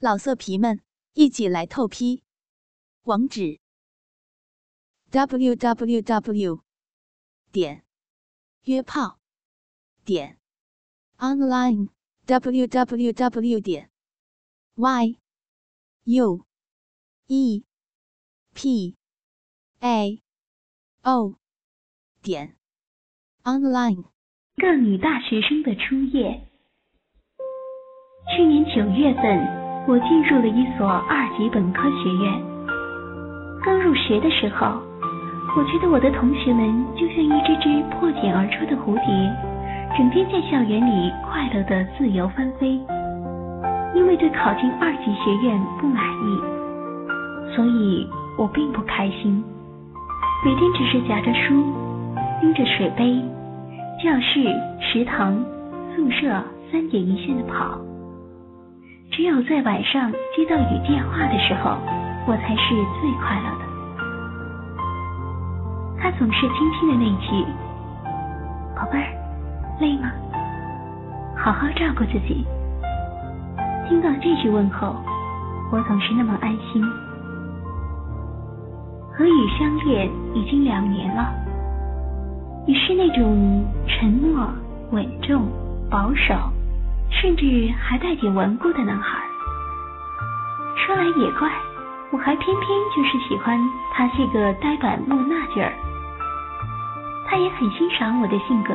老色皮们，一起来透批！网址：w w w 点约炮点 online w w w 点 y u e p a o 点 online。个女大学生的初夜。去年九月份。我进入了一所二级本科学院。刚入学的时候，我觉得我的同学们就像一只只破茧而出的蝴蝶，整天在校园里快乐的自由翻飞。因为对考进二级学院不满意，所以我并不开心，每天只是夹着书，拎着水杯，教室、食堂、宿舍三点一线的跑。只有在晚上接到雨电话的时候，我才是最快乐的。他总是轻轻的那句：“宝贝儿，累吗？好好照顾自己。”听到这句问候，我总是那么安心。和雨相恋已经两年了，你是那种沉默、稳重、保守。甚至还带点顽固的男孩。说来也怪，我还偏偏就是喜欢他这个呆板木讷劲儿。他也很欣赏我的性格，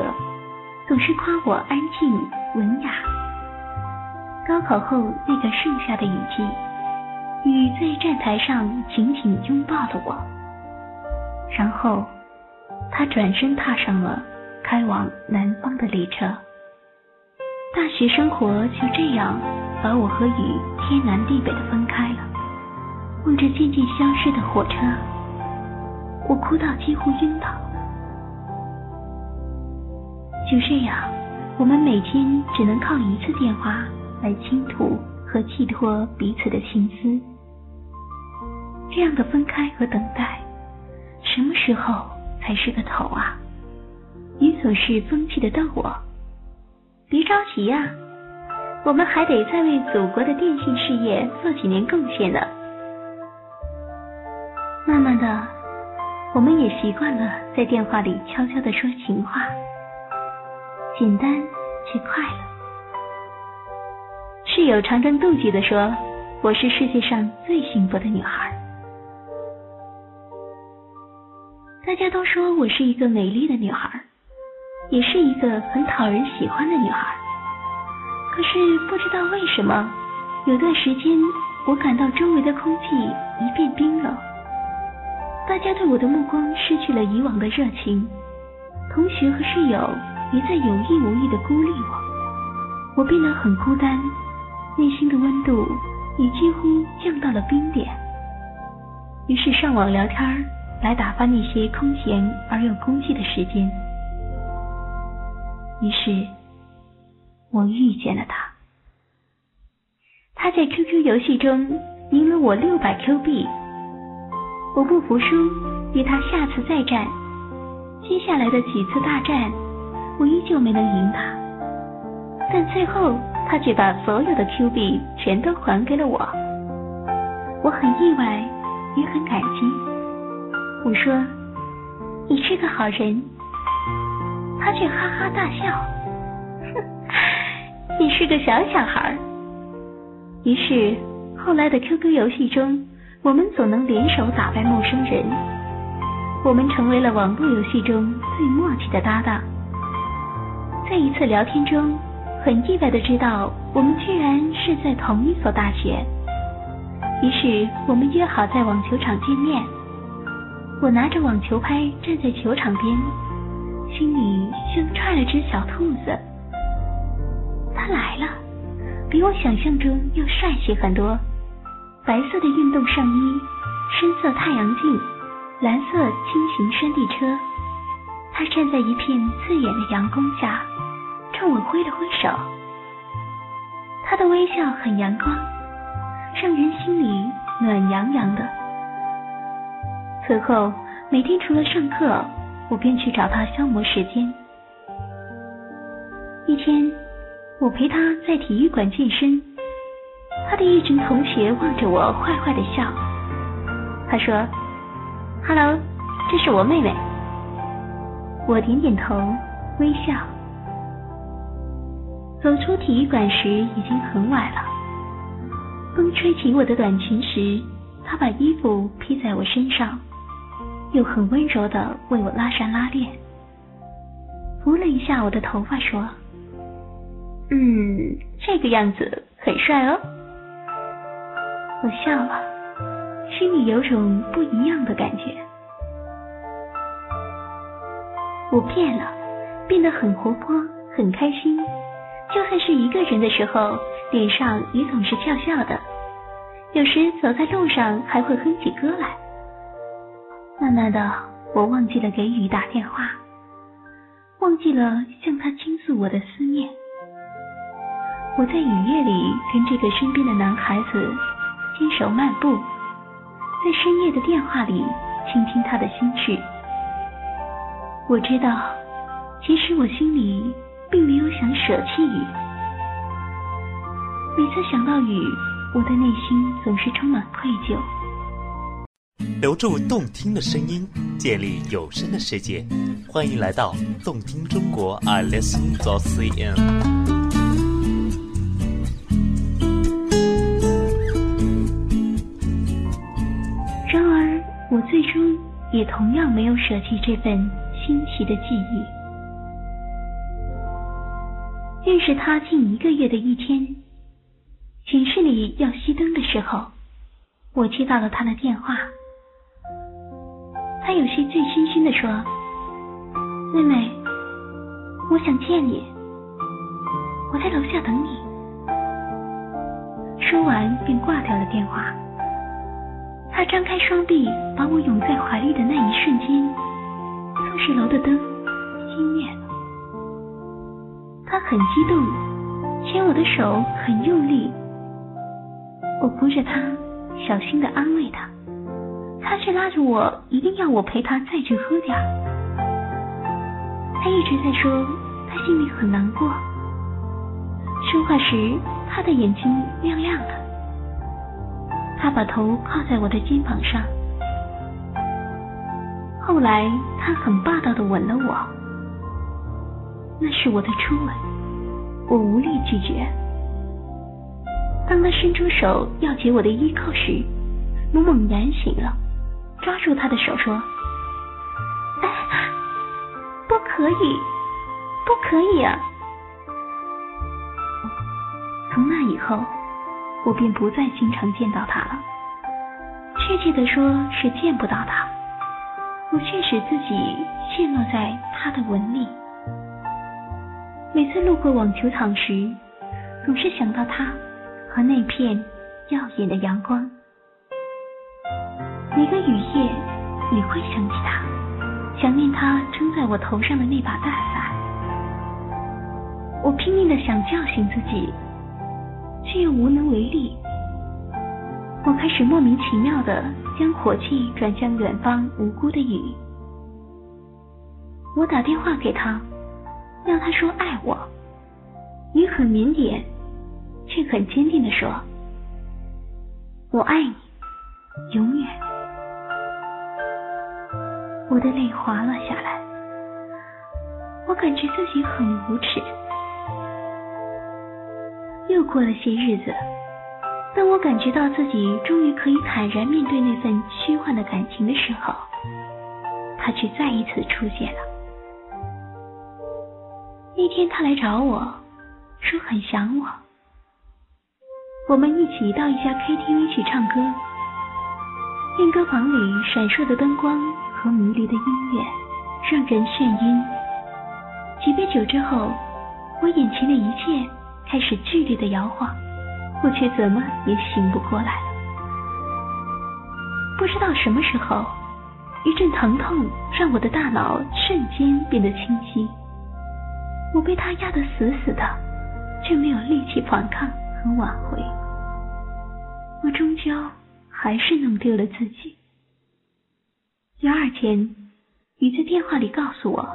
总是夸我安静文雅。高考后那个盛夏的雨季，雨在站台上紧紧拥抱了我。然后，他转身踏上了开往南方的列车。大学生活就这样把我和雨天南地北的分开了。望着渐渐消失的火车，我哭到几乎晕倒。就这样，我们每天只能靠一次电话来倾吐和寄托彼此的情思。这样的分开和等待，什么时候才是个头啊？你总是风趣的逗我。别着急呀，我们还得再为祖国的电信事业做几年贡献呢。慢慢的，我们也习惯了在电话里悄悄的说情话，简单且快乐。室友常常妒忌的说：“我是世界上最幸福的女孩。”大家都说我是一个美丽的女孩。也是一个很讨人喜欢的女孩，可是不知道为什么，有段时间我感到周围的空气一片冰冷，大家对我的目光失去了以往的热情，同学和室友也在有意无意的孤立我，我变得很孤单，内心的温度也几乎降到了冰点，于是上网聊天来打发那些空闲而又孤寂的时间。于是，我遇见了他。他在 QQ 游戏中赢了我六百 Q 币，我不服输，与他下次再战。接下来的几次大战，我依旧没能赢他。但最后，他却把所有的 Q 币全都还给了我。我很意外，也很感激。我说：“你是个好人。”他却哈哈大笑，哼，你是个小小孩。于是后来的 QQ 游戏中，我们总能联手打败陌生人。我们成为了网络游戏中最默契的搭档。在一次聊天中，很意外的知道我们居然是在同一所大学。于是我们约好在网球场见面。我拿着网球拍站在球场边。心里像踹了只小兔子。他来了，比我想象中要帅气很多。白色的运动上衣，深色太阳镜，蓝色轻型山地车。他站在一片刺眼的阳光下，冲我挥了挥手。他的微笑很阳光，让人心里暖洋洋的。此后，每天除了上课。我便去找他消磨时间。一天，我陪他在体育馆健身，他的一群同学望着我坏坏的笑。他说：“Hello，这是我妹妹。”我点点头，微笑。走出体育馆时已经很晚了。风吹起我的短裙时，他把衣服披在我身上，又很温柔的为我拉上拉链，扶了一下我的头发，说：“嗯，这个样子很帅哦。”我笑了，心里有种不一样的感觉。我变了，变得很活泼，很开心。就算是一个人的时候，脸上也总是笑笑的。有时走在路上还会哼起歌来。慢慢的，我忘记了给雨打电话，忘记了向他倾诉我的思念。我在雨夜里跟这个身边的男孩子牵手漫步，在深夜的电话里倾听他的心事。我知道，其实我心里并没有想舍弃雨。每次想到雨，我的内心总是充满愧疚。留住动听的声音，建立有声的世界。欢迎来到动听中国，I listen to CN。然而，我最终也同样没有舍弃这份。新奇的记忆。认识他近一个月的一天，寝室里要熄灯的时候，我接到了他的电话。他有些醉醺醺的说：“妹妹，我想见你，我在楼下等你。”说完便挂掉了电话。他张开双臂把我拥在怀里的那一瞬间。宿舍楼的灯熄灭了，他很激动，牵我的手很用力。我扶着他，小心的安慰他，却拉着我，一定要我陪他再去喝点。他一直在说，他心里很难过。说话时，他的眼睛亮亮的。他把头靠在我的肩膀上。后来，他很霸道的吻了我，那是我的初吻，我无力拒绝。当他伸出手要解我的衣扣时，我猛然醒了，抓住他的手说：“哎不可以，不可以啊！”从那以后，我便不再经常见到他了，确切的说是见不到他。我却使自己陷落在他的吻里。每次路过网球场时，总是想到他和那片耀眼的阳光。每个雨夜也会想起他，想念他撑在我头上的那把大伞。我拼命的想叫醒自己，却又无能为力。我开始莫名其妙的将火气转向远方无辜的雨。我打电话给他，要他说爱我。雨很腼腆，却很坚定的说：“我爱你，永远。”我的泪滑了下来，我感觉自己很无耻。又过了些日子。当我感觉到自己终于可以坦然面对那份虚幻的感情的时候，他却再一次出现了。那天他来找我，说很想我。我们一起到一家 KTV 去唱歌，练歌房里闪烁的灯光和迷离的音乐让人眩晕。几杯酒之后，我眼前的一切开始剧烈的摇晃。我却怎么也醒不过来了。不知道什么时候，一阵疼痛让我的大脑瞬间变得清晰。我被他压得死死的，却没有力气反抗和挽回。我终究还是弄丢了自己。第二天，雨在电话里告诉我，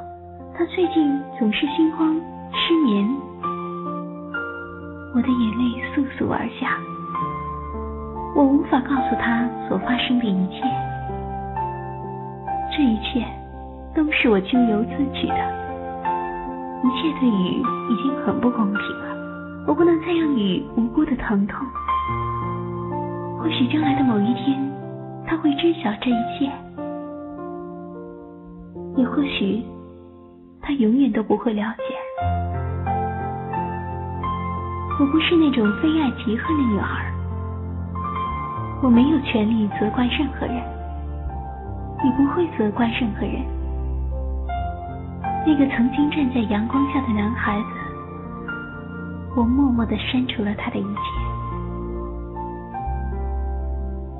他最近总是心慌、失眠。我的眼泪簌簌而下，我无法告诉他所发生的一切，这一切都是我咎由自取的。一切对雨已经很不公平了，我不能再让雨无辜的疼痛。或许将来的某一天，他会知晓这一切，也或许他永远都不会了解。我不是那种非爱即恨的女孩，我没有权利责怪任何人，也不会责怪任何人。那个曾经站在阳光下的男孩子，我默默的删除了他的一切。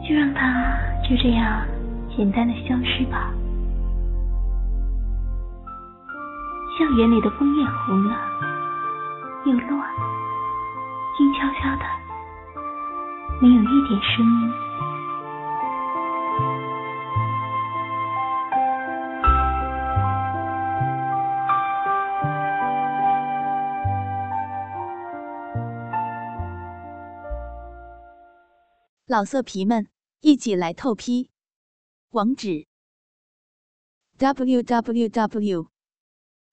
就让他就这样简单的消失吧。校园里的枫叶红了，又落，静悄悄的，没有一点声音。老色皮们。一起来透批，网址：w w w